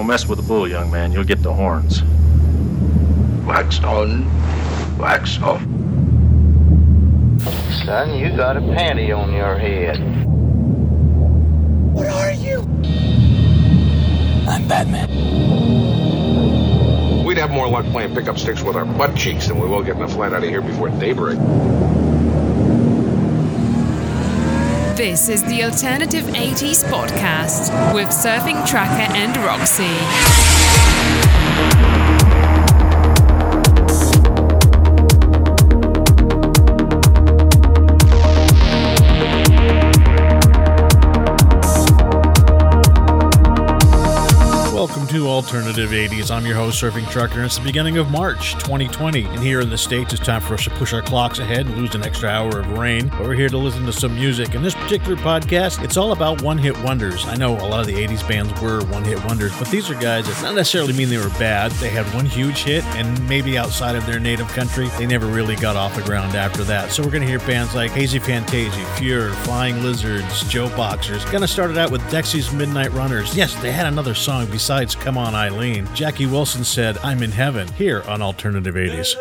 Don't mess with the bull, young man. You'll get the horns. Wax on, wax off. Son, you got a panty on your head. What are you? I'm Batman. We'd have more luck playing pickup sticks with our butt cheeks than we will getting the flight out of here before daybreak. This is the Alternative 80s podcast with Surfing Tracker and Roxy. To Alternative 80s. I'm your host, Surfing Trucker, and it's the beginning of March 2020. And here in the States, it's time for us to push our clocks ahead and lose an extra hour of rain. But we're here to listen to some music. In this particular podcast, it's all about one hit wonders. I know a lot of the 80s bands were one hit wonders, but these are guys that not necessarily mean they were bad. They had one huge hit, and maybe outside of their native country, they never really got off the ground after that. So we're going to hear bands like Haysi Fantayzee, Fure, Flying Lizards, JoBoxers. Gonna start it out with Dexys Midnight Runners. Yes, they had another song besides Come On Eileen. Jackie Wilson said, I'm in heaven, here on Alternative 80s.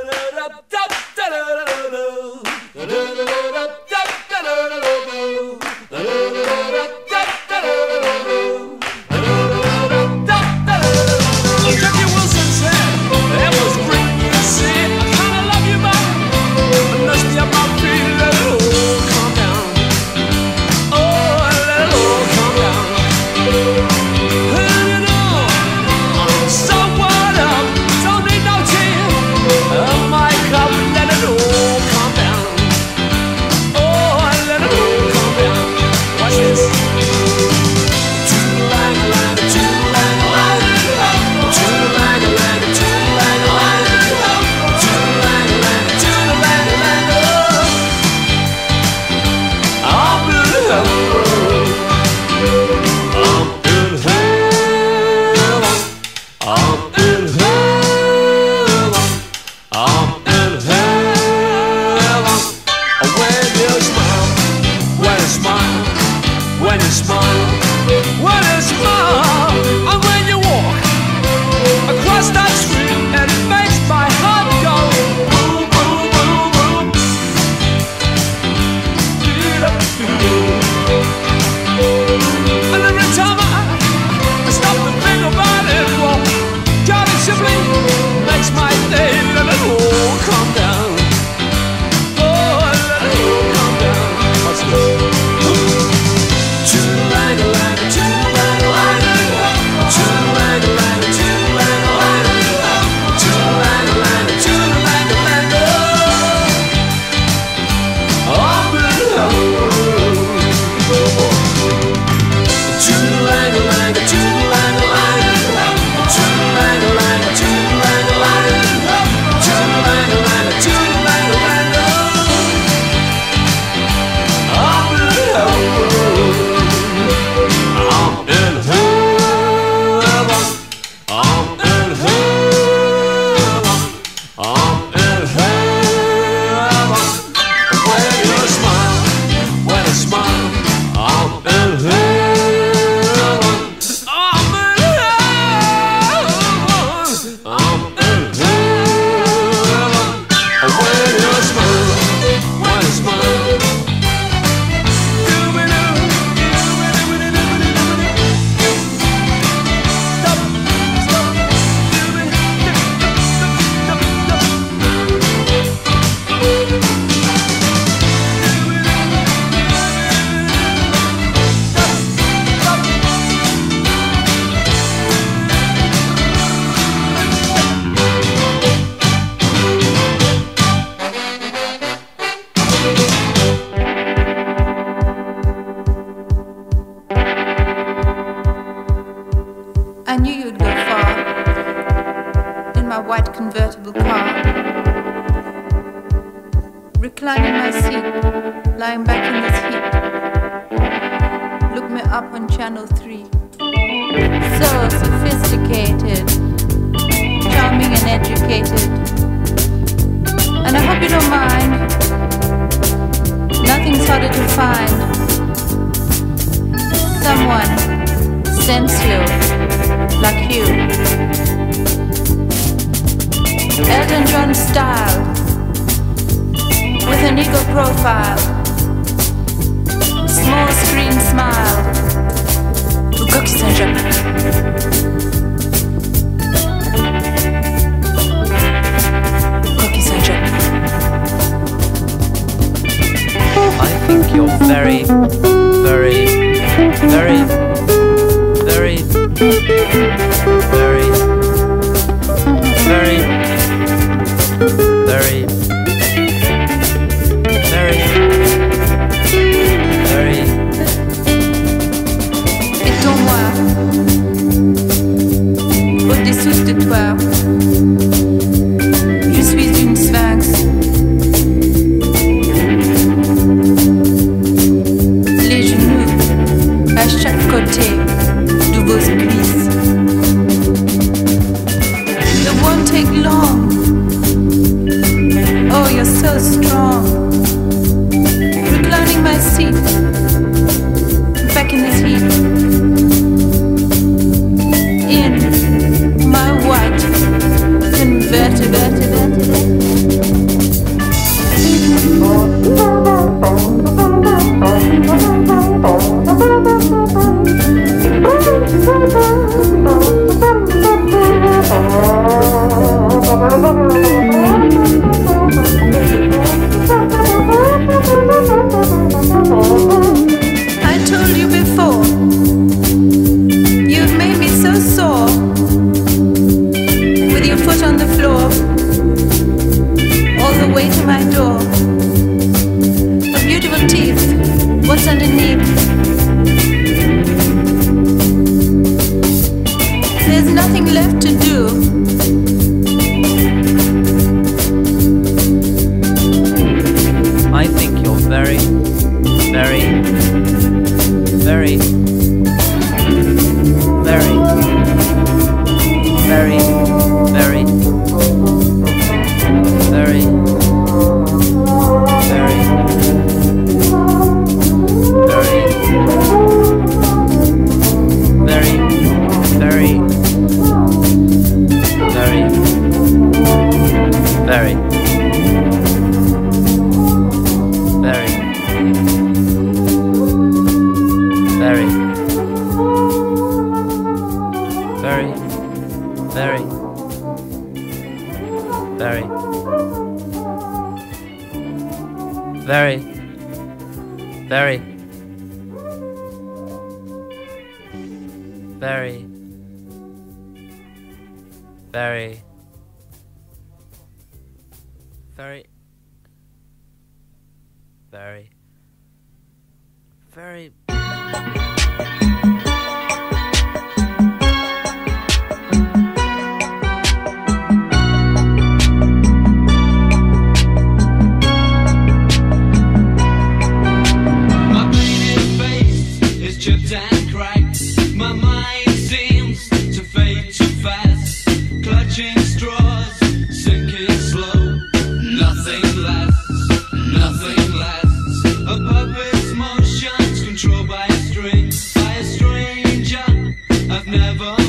never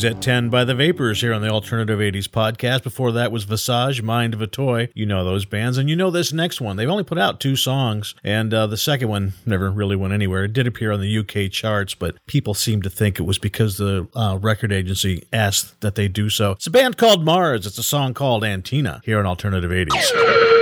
News at 10 by The Vapors here on the Alternative 80s podcast. Before that was Visage, Mind of a Toy. You know those bands, and you know this next one. They've only put out two songs, and uh, the second one never really went anywhere. It did appear on the UK charts, but people seem to think it was because the uh, record agency asked that they do so. It's a band called MARRS. It's a song called Anitina here on Alternative 80s.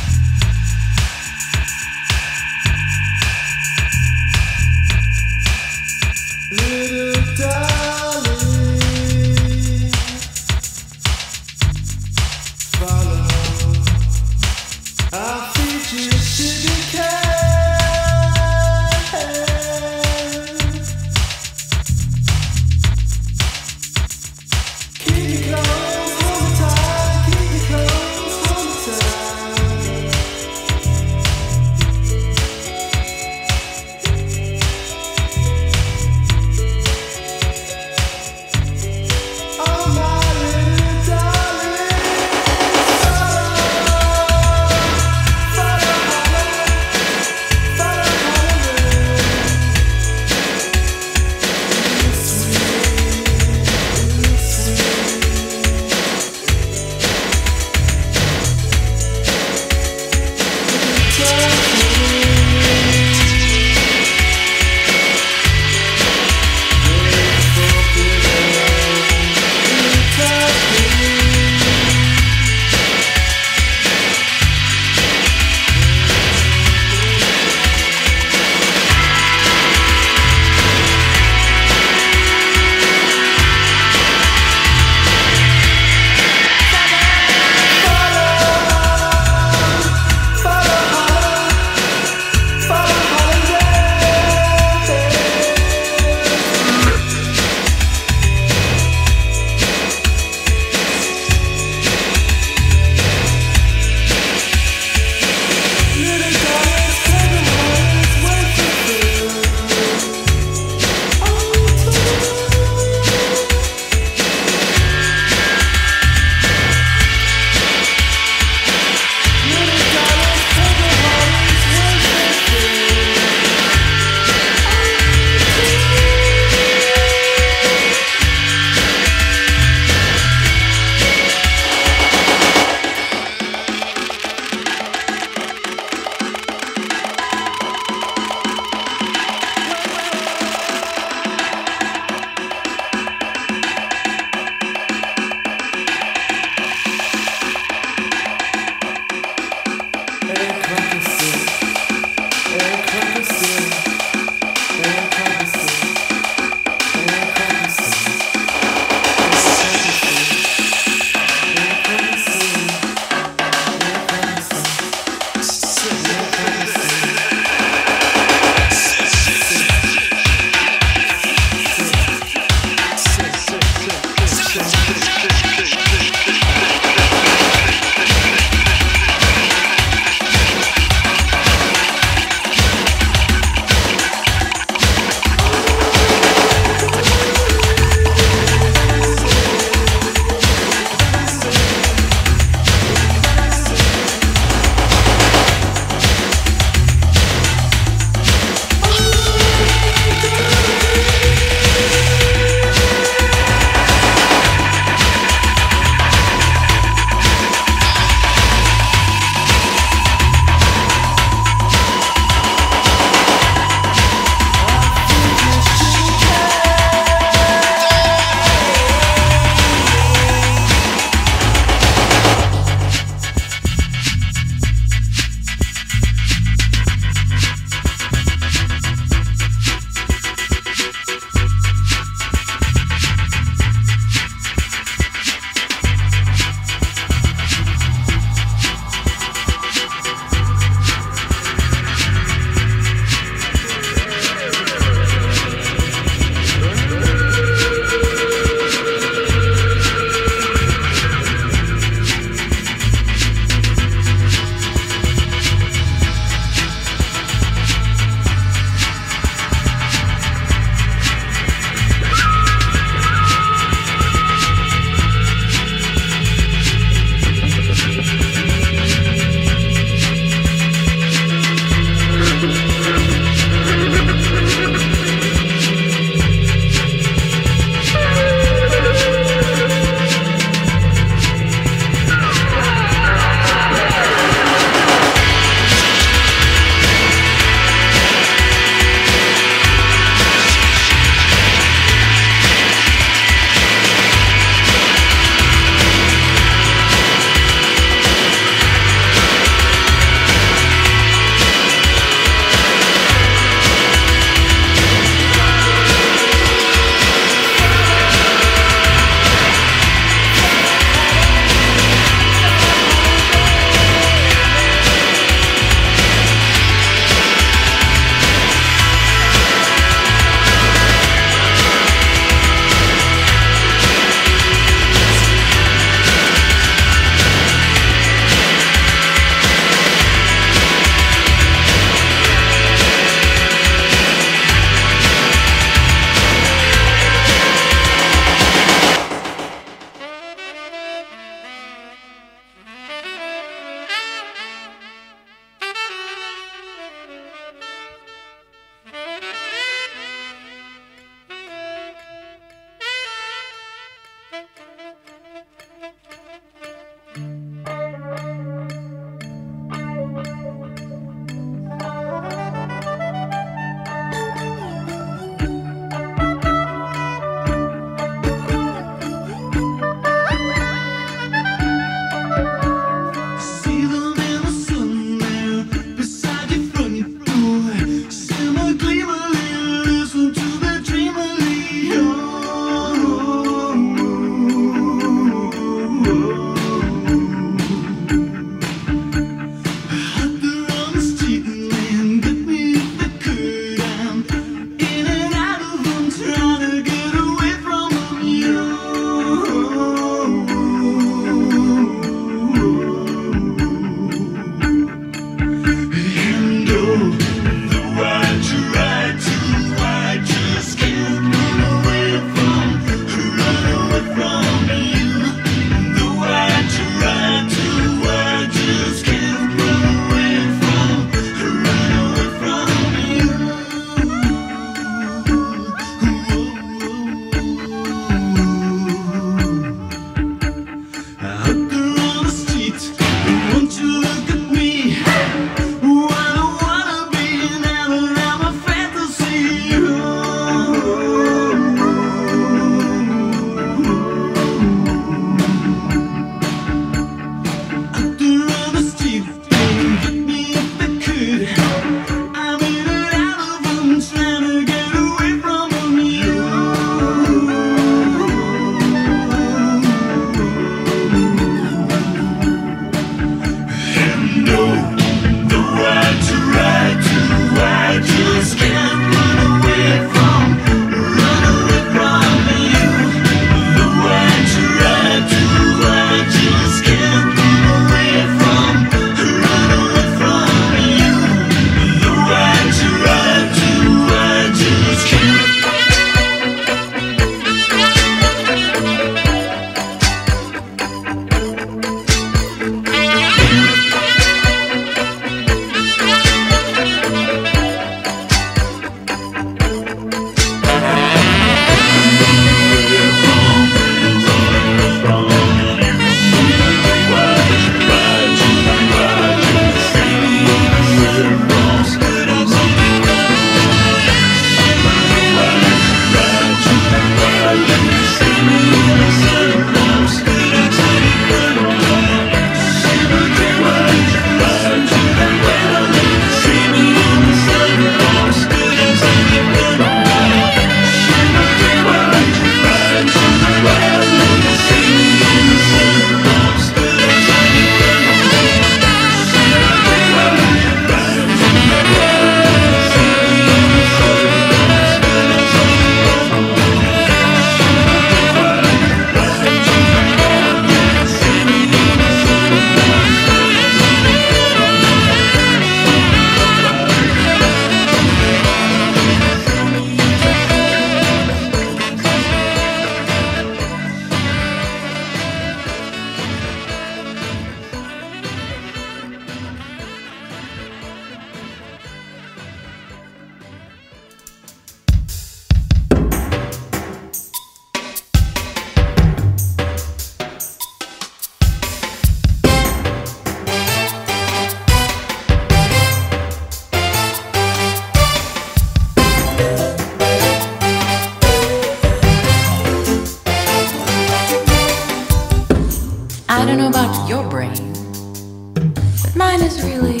Mine is really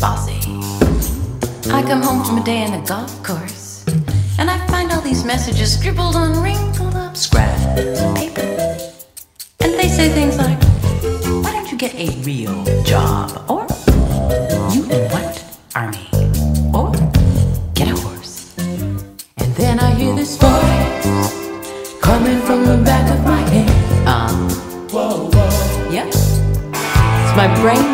bossy. I come home from a day in the golf course, and I find all these messages scribbled on wrinkled up scrap paper. And they say things like, Why don't you get a real job? brain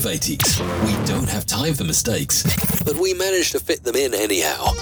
80s. We don't have time for mistakes, but we managed to fit them in anyhow.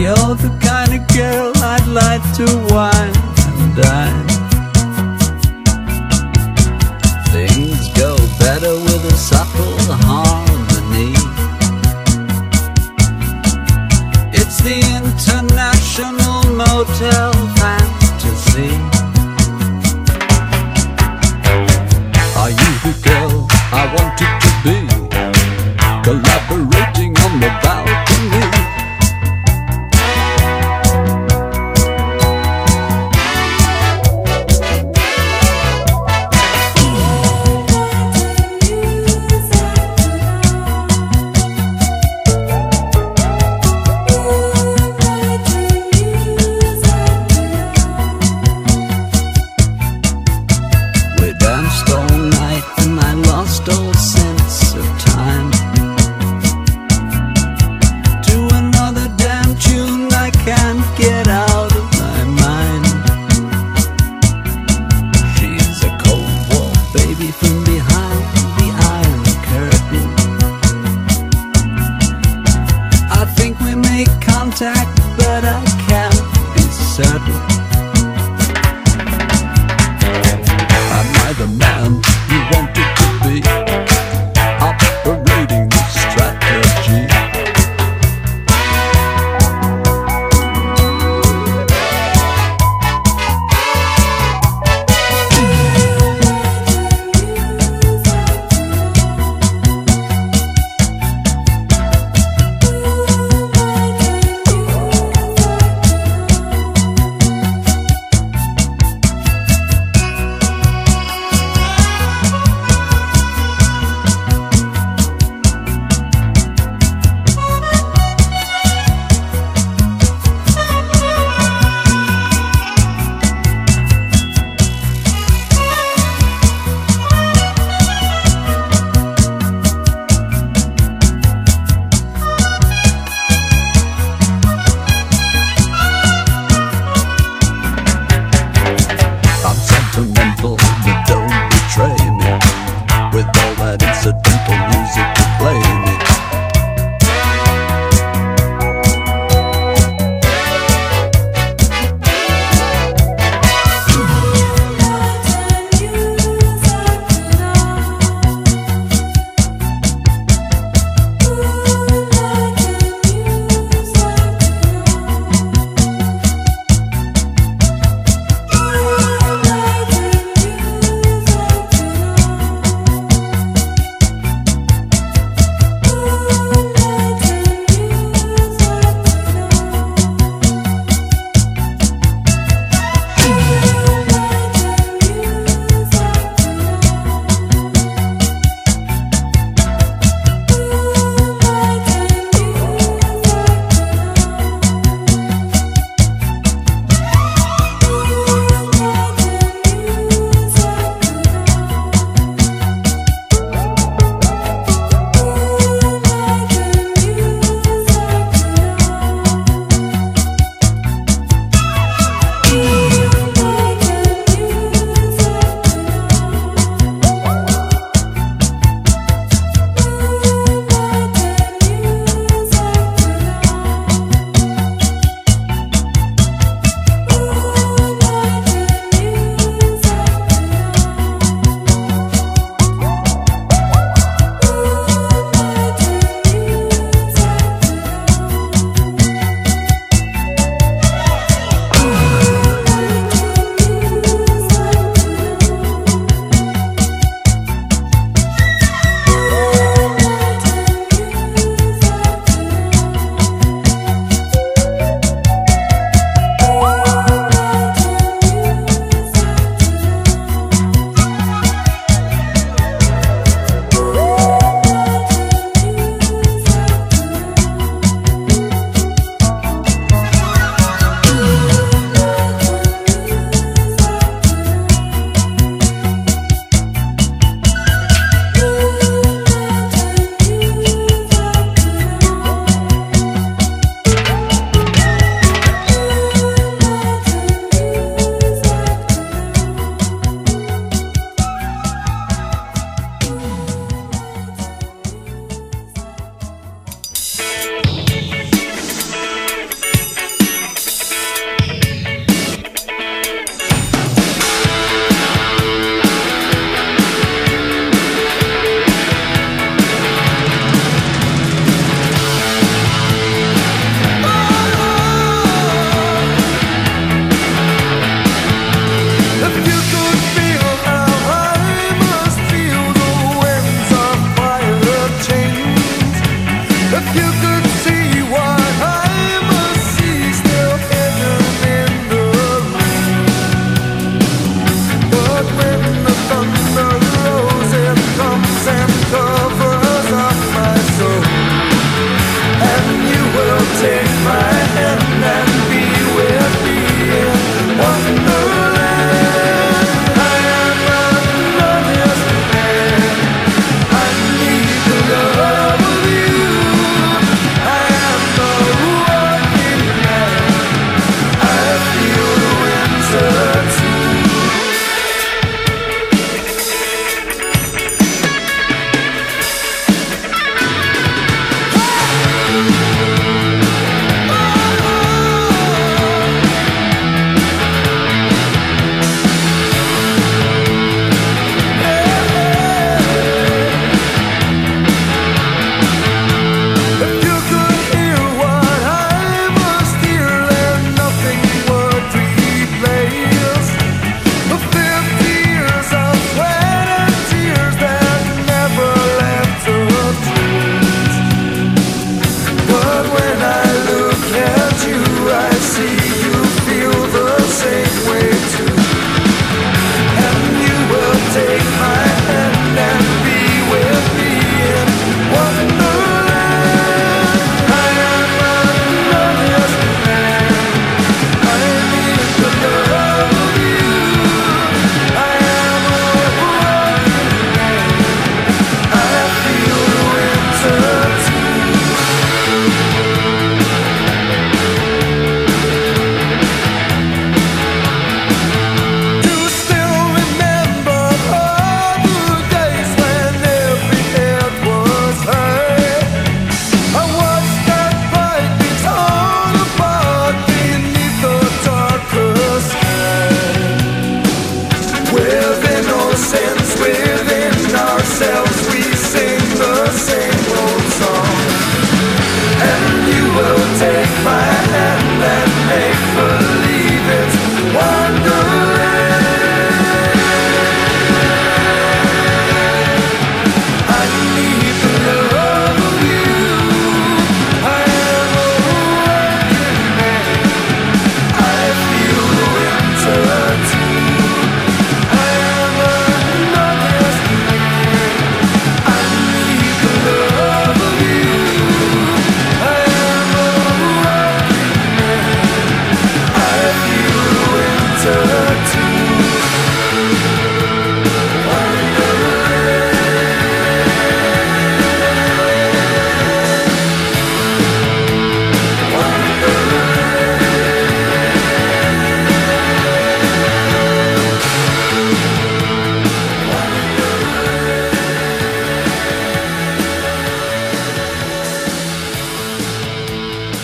You're the kind of girl I'd like to wine and dine. Things go better with a subtle harmony. It's the international motel fantasy.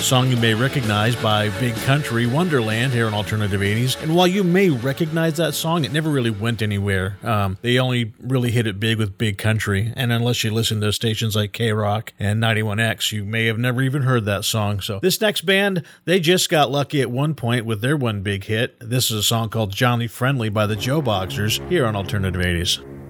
Song you may recognize by Big Country Wonderland here on Alternative 80s. And while you may recognize that song, it never really went anywhere. Um, they only really hit it big with Big Country. And unless you listen to stations like K Rock and 91X, you may have never even heard that song. So this next band, they just got lucky at one point with their one big hit. This is a song called Johnny Friendly by the JoBoxers here on Alternative 80s.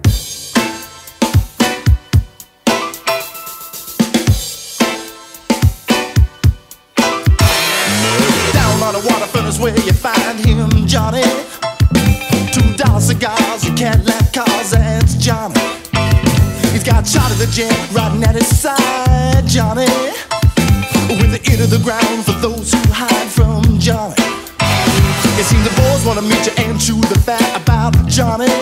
Where you find him, Johnny. Two dollar cigars and Cadillac cars, that's Johnny. He's got Charlie the Gent riding at his side, Johnny. With the ear to the ground for those who hide from Johnny. It seems the boys wanna meet you and chew the fat about Johnny.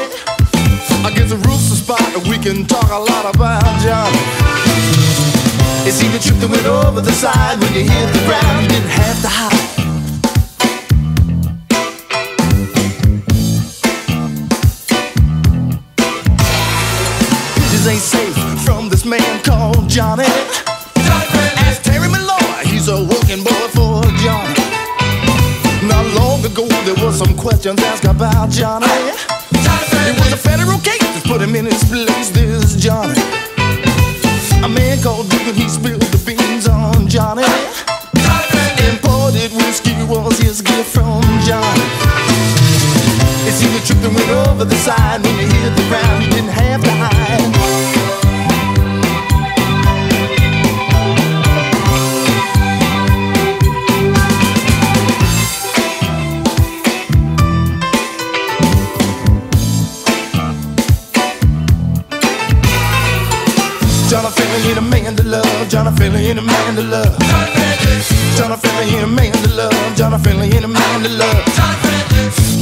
I guess the roof's a spot and we can talk a lot about Johnny. It seemed the trip that went over the side when you hit the ground, you didn't have to hide. Ain't safe from this man called Johnny. Ask Terry Malloy, he's a working boy for Johnny. Not long ago, there was some questions asked about Johnny. It was a federal case that put him in his place, this Johnny. A man called Duke and he spilled the beans on Johnny. Imported whiskey was his gift from Johnny. It seemed the trip that went over the side when you hit the ground, you didn't have to hide. Man. John, I need a man to love. John, I need a man to love. John, I need a man to love.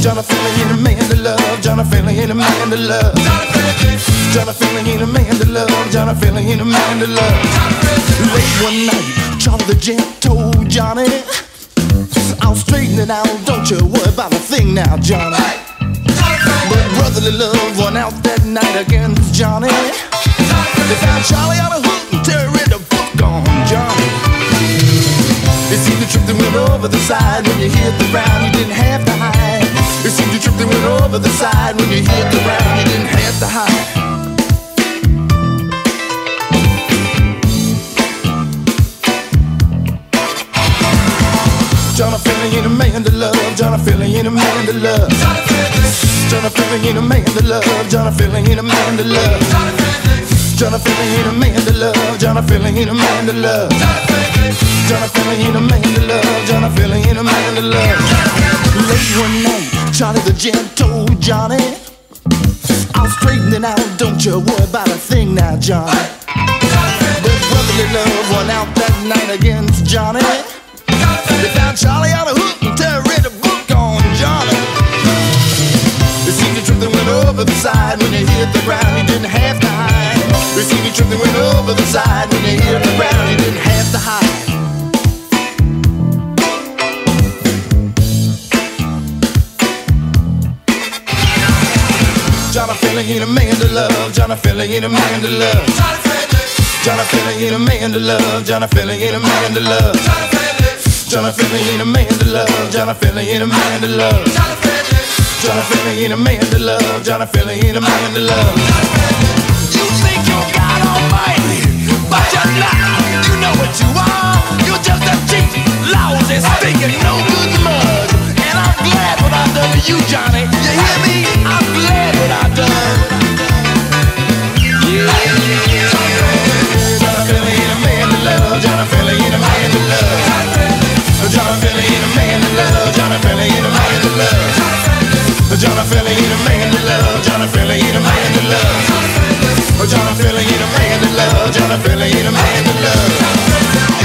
John, I need a man to love. John, I need a man to love. John, I need a man to love. John, I need a man to love. Late one night, Charlie the Gent told Johnny, I'll straighten it out. Don't you worry about a thing now, Johnny. But brotherly love won out that night against Johnny. They found Charlie on a hook and Terry Johnny. It seemed the trip that went over the side when you hit the ground, you didn't have to hide. It seemed the trip that went over the side when you hit the ground, you didn't have to hide. John, feel ain't a man to love. John, feel ain't a man to love. John, feel ain't a man to love. John, feel ain't a man to love. John, I ain't a man to love. John, I ain't a man to love. John, I ain't a man to love. John, I ain't a man to love. Late one night, Charlie the Gent told Johnny, I'll straighten it out. Don't you worry about a thing now, Johnny. But brotherly love won out that night against Johnny. They found Charlie on a hook and Terry read a book on Johnny. It seemed the trip that went over the side when you hit the ground, you didn't have to hide. It seemed the trip that went over the side when you hit the ground, you didn't have to hide. John, I feel ain't a man to love. John, I feel ain't a man to love. John, I feel ain't a man to love. John, I feel ain't a man to love. John, I feel ain't a man to love. John, I feel ain't a man to love. John, I feel ain't a man to love. John, I feel ain't a man to love. You're not. You know what you are. You're just a cheap, lousy, no good mug. And I'm glad what I've done to you, Johnny. You hear me? I'm glad what I've done. Yeah. Feel ain't a man to love. John, I feel ain't a man love. A man love. A man love. But Johnny Friendly, he the man to love. Johnny Friendly, he the man to love. Johnny Friendly, he the man to love. Johnny Friendly, he the man to love.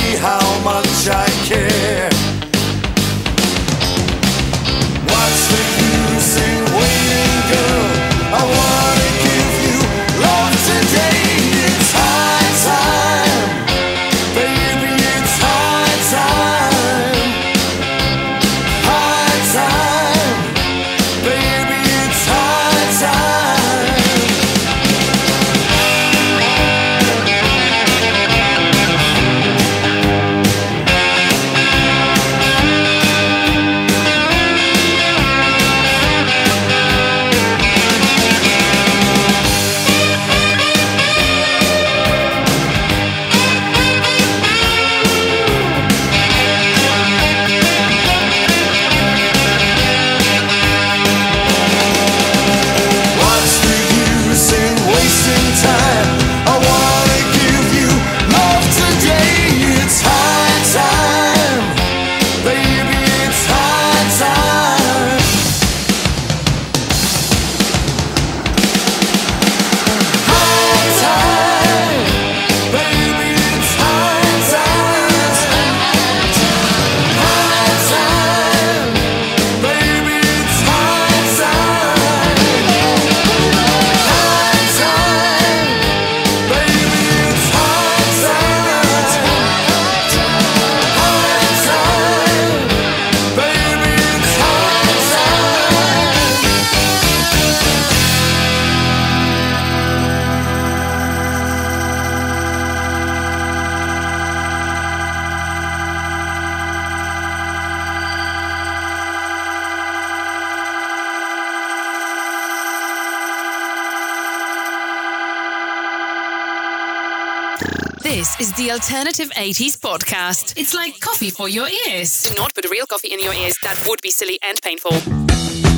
how alternative 80s podcast. It's like coffee for your ears. Do not put real coffee in your ears. That would be silly and painful.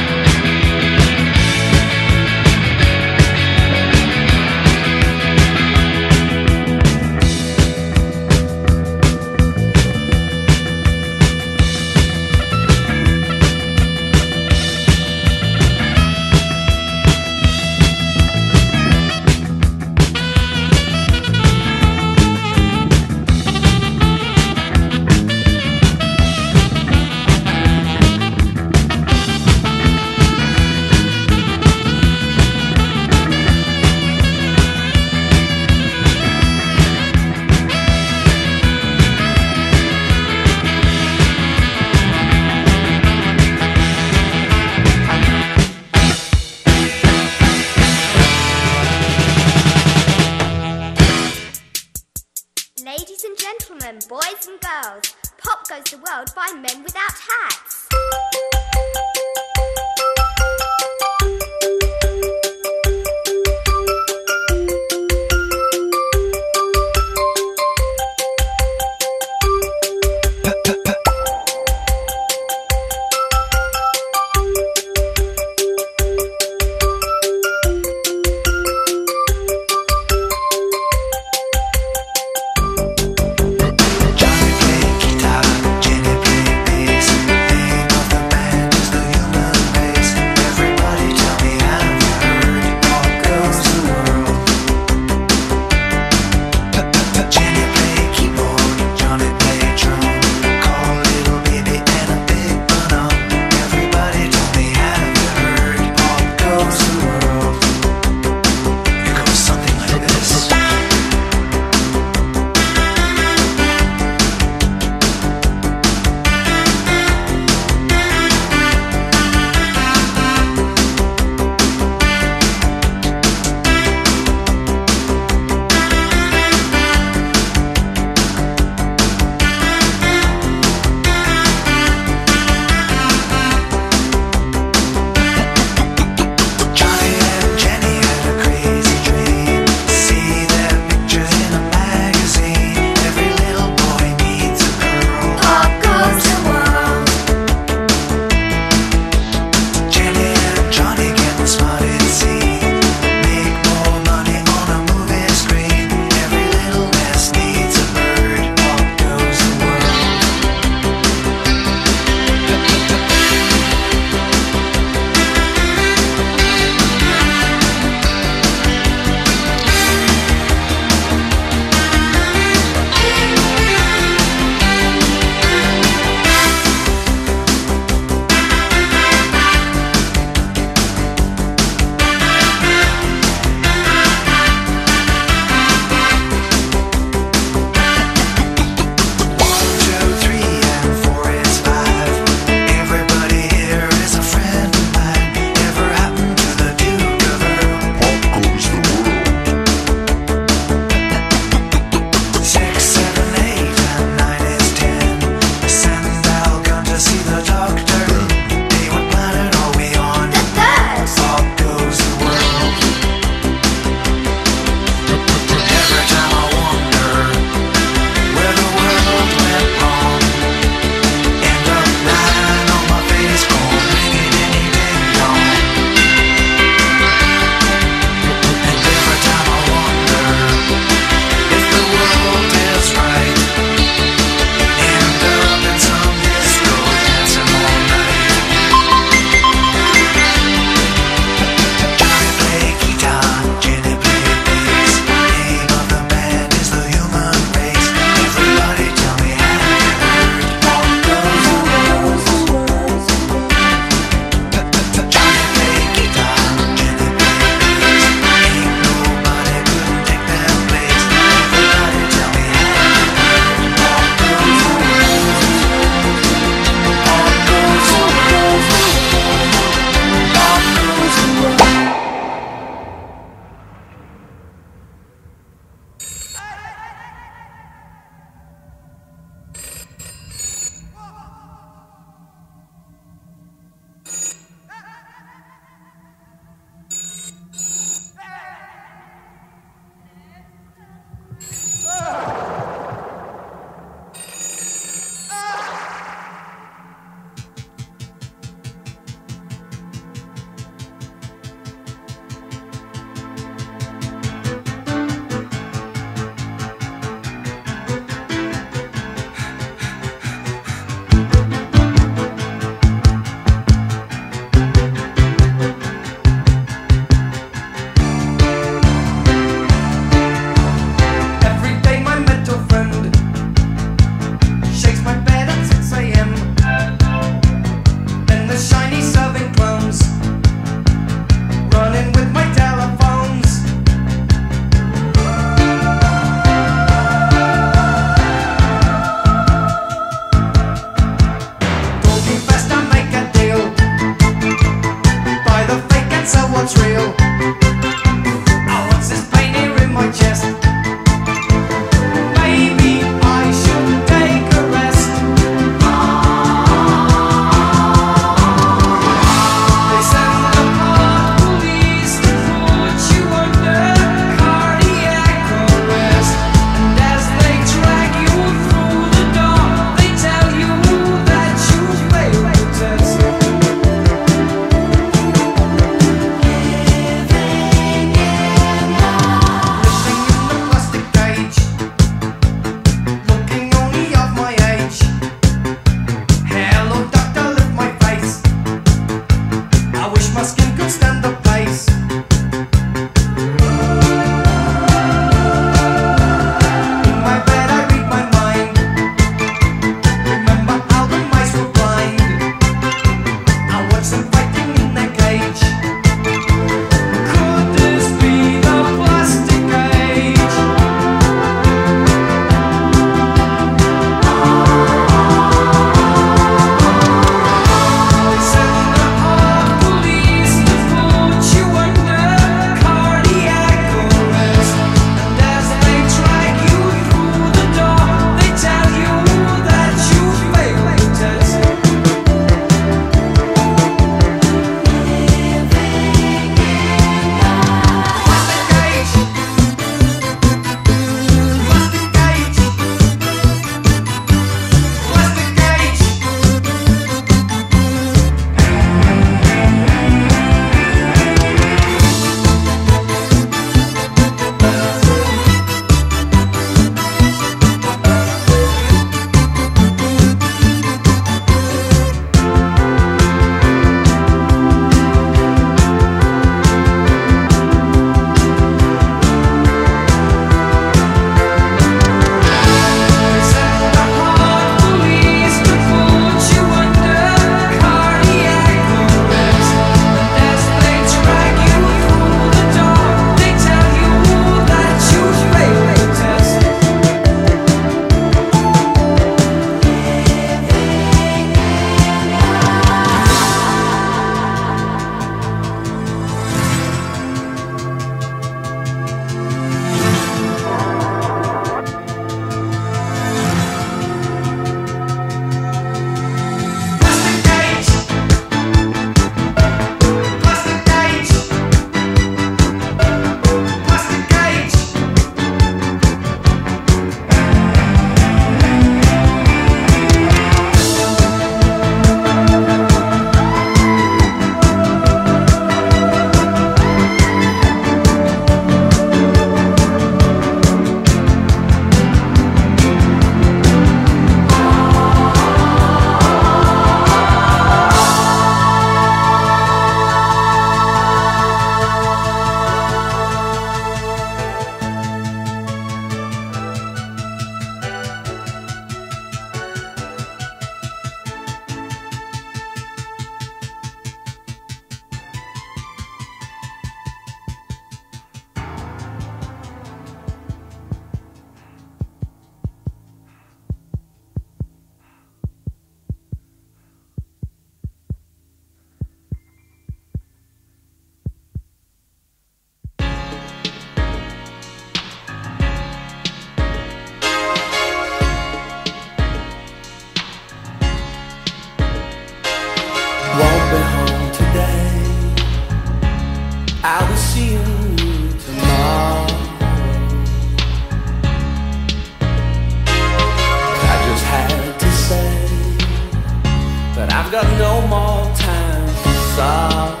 I've got no more time for sorrow.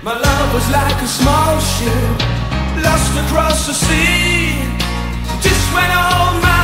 My love was like a small ship lost across the sea. Just went on my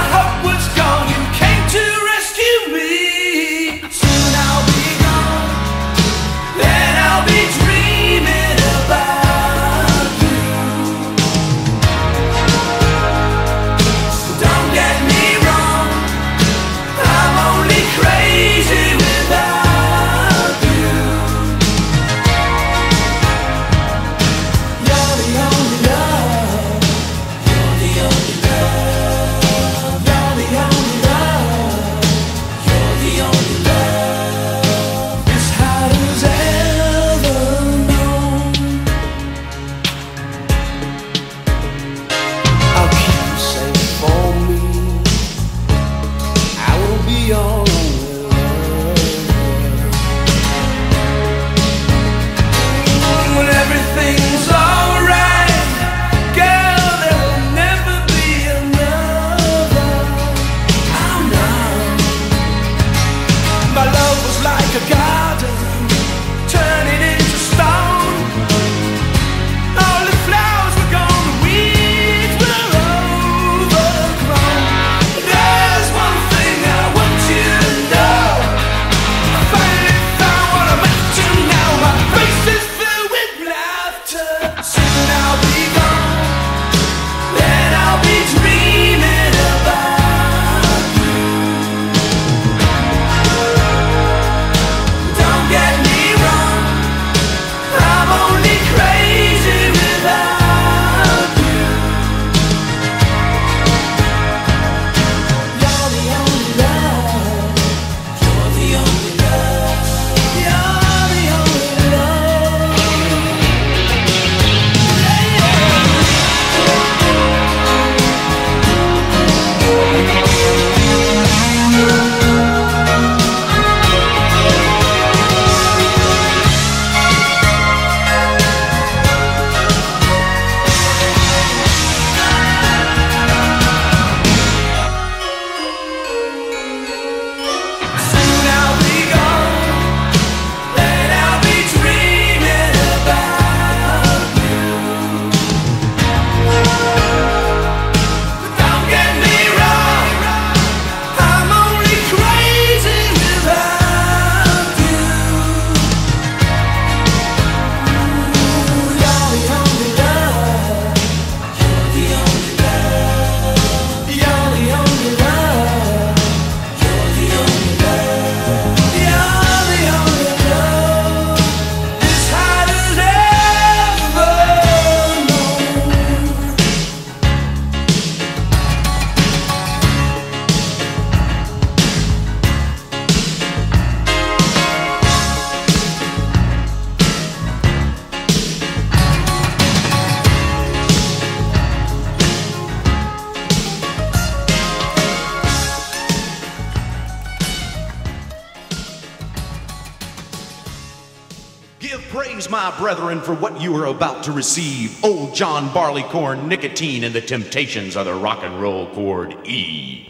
brethren, for what you are about to receive. Old John Barleycorn, nicotine, and the temptations of the rock and roll chord E.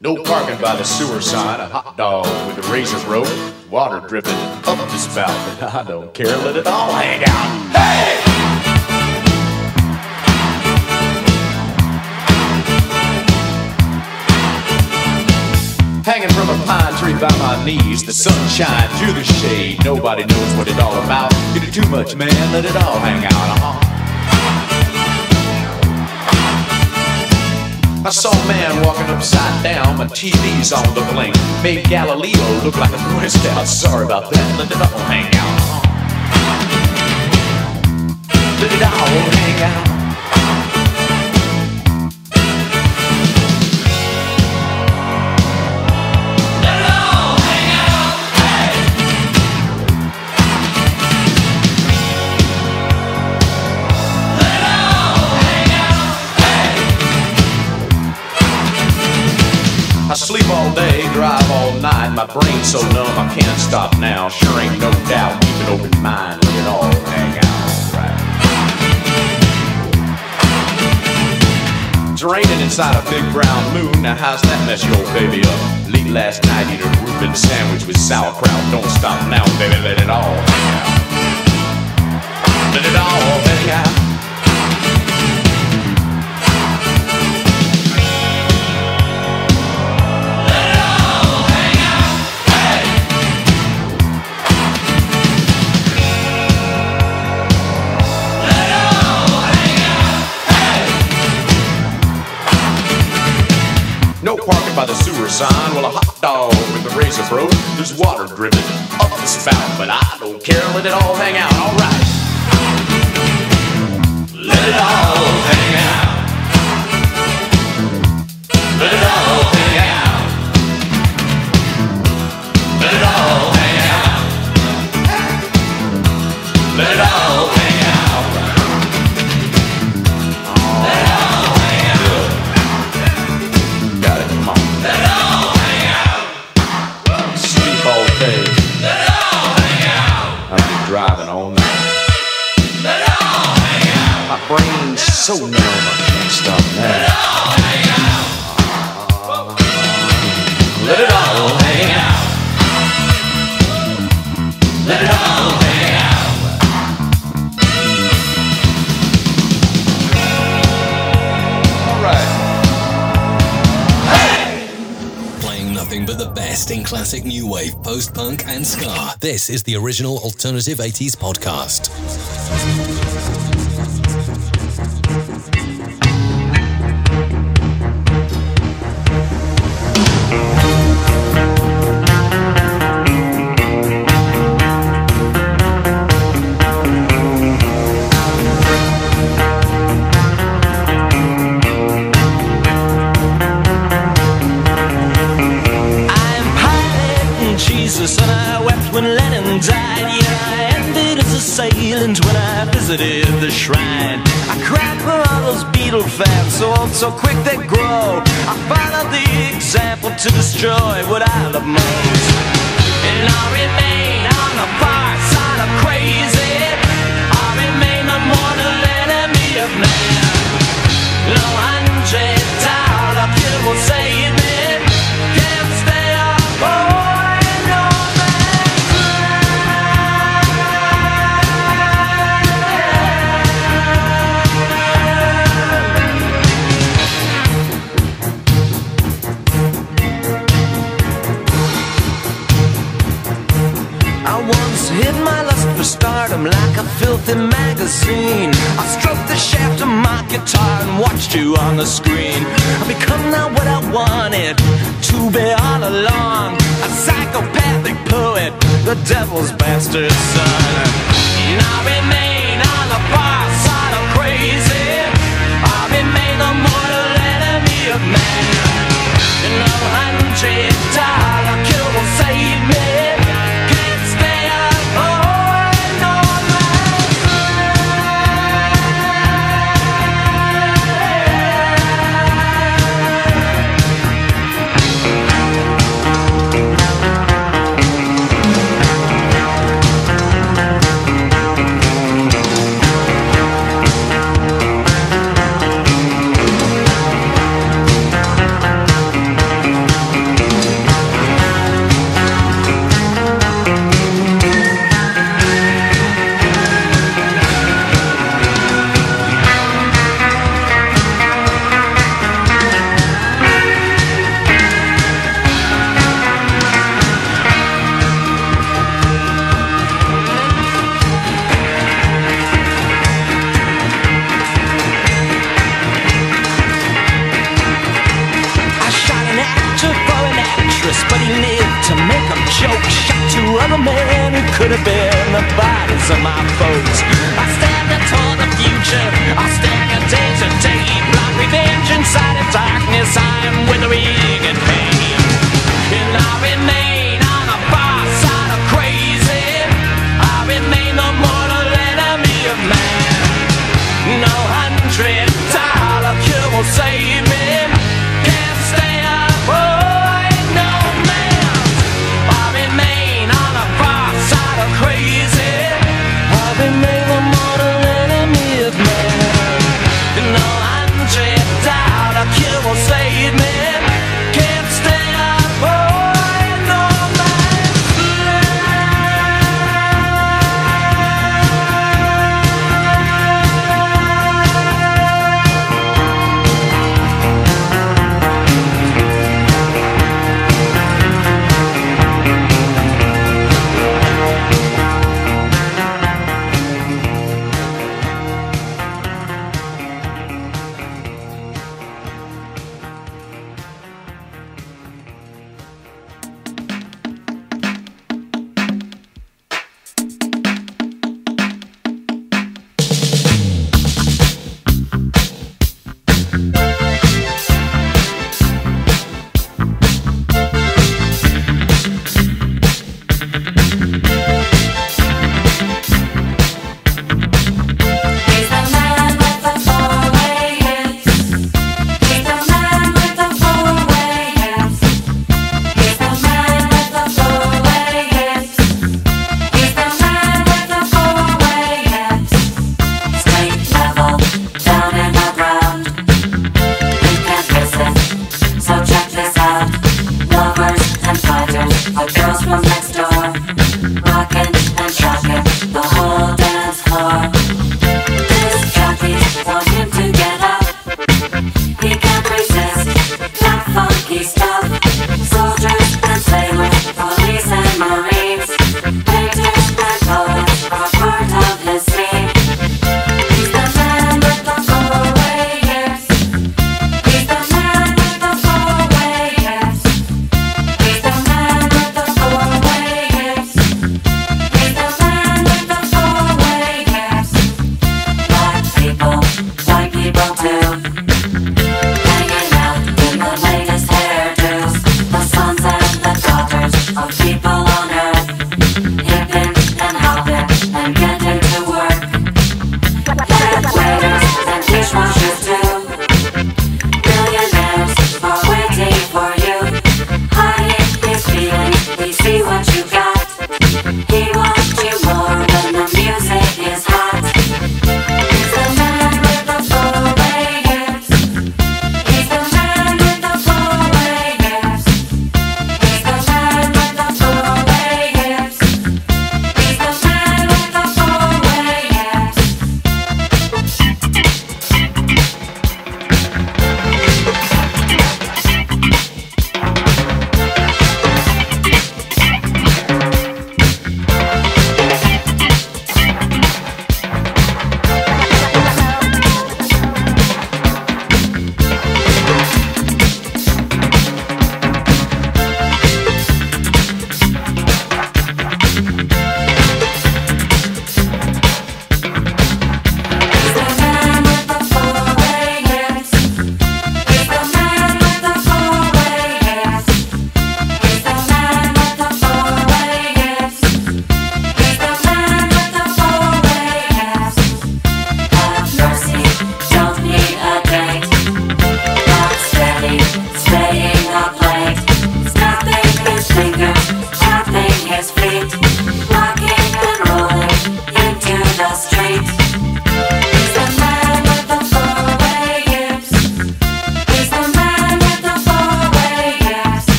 No parking by the sewer sign, a hot dog with a razor rope, water dripping up the spout, I don't care, let it all hang out. Hey! Hanging from a pine tree by my knees, the sunshine through the shade. Nobody knows what it all about. You do too much, man, let it all hang out. Uh-huh. I saw a man walking upside down, my TV's on the blink. Made Galileo look like a Boy Scout. Sorry about that, let it all hang out. Uh-huh. Let it all hang out. I sleep all day, drive all night. My brain's so numb I can't stop now. Sure ain't no doubt. Keep an open mind, let it all hang out. Draining inside a big brown moon. Now how's that mess your baby up? Late last night, eat a Reuben sandwich with sauerkraut. Don't stop now, baby. Let it all hang out. Let it all hang out. by the sewer sign. Well, a hot dog with a razor throat There's water dripping up the spout But I don't care, let it all hang out, alright Let it all hang out. This is the original Alternative 80s podcast.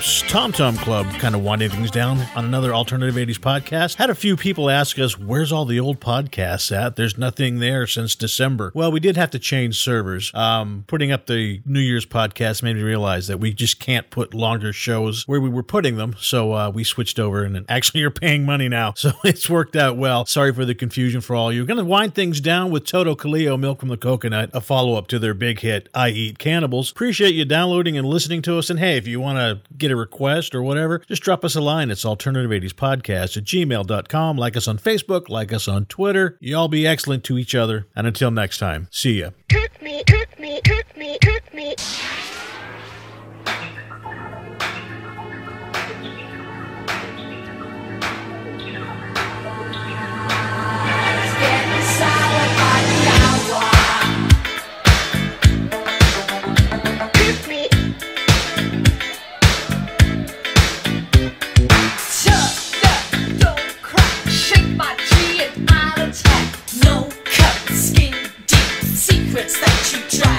Tom Tom Club, kind of winding things down on another alternative 80s podcast. Had a few people ask us, where's all the old podcasts at? There's nothing there since December. Well, we did have to change servers. Um, putting up the New Year's podcast made me realize that we just can't put longer shows where we were putting them. So uh, we switched over and actually you're paying money now. So it's worked out well. Sorry for the confusion for all you. We're going to wind things down with Toto Coelo, Milk from the Coconut, a follow up to their big hit, I Eat Cannibals. Appreciate you downloading and listening to us. And hey, if you want to get a request or whatever, just drop us a line. It's alternative 80s podcast at gmail.com. Like us on Facebook, like us on Twitter. You all be excellent to each other. And until next time, see ya. Me, me, Secrets that you try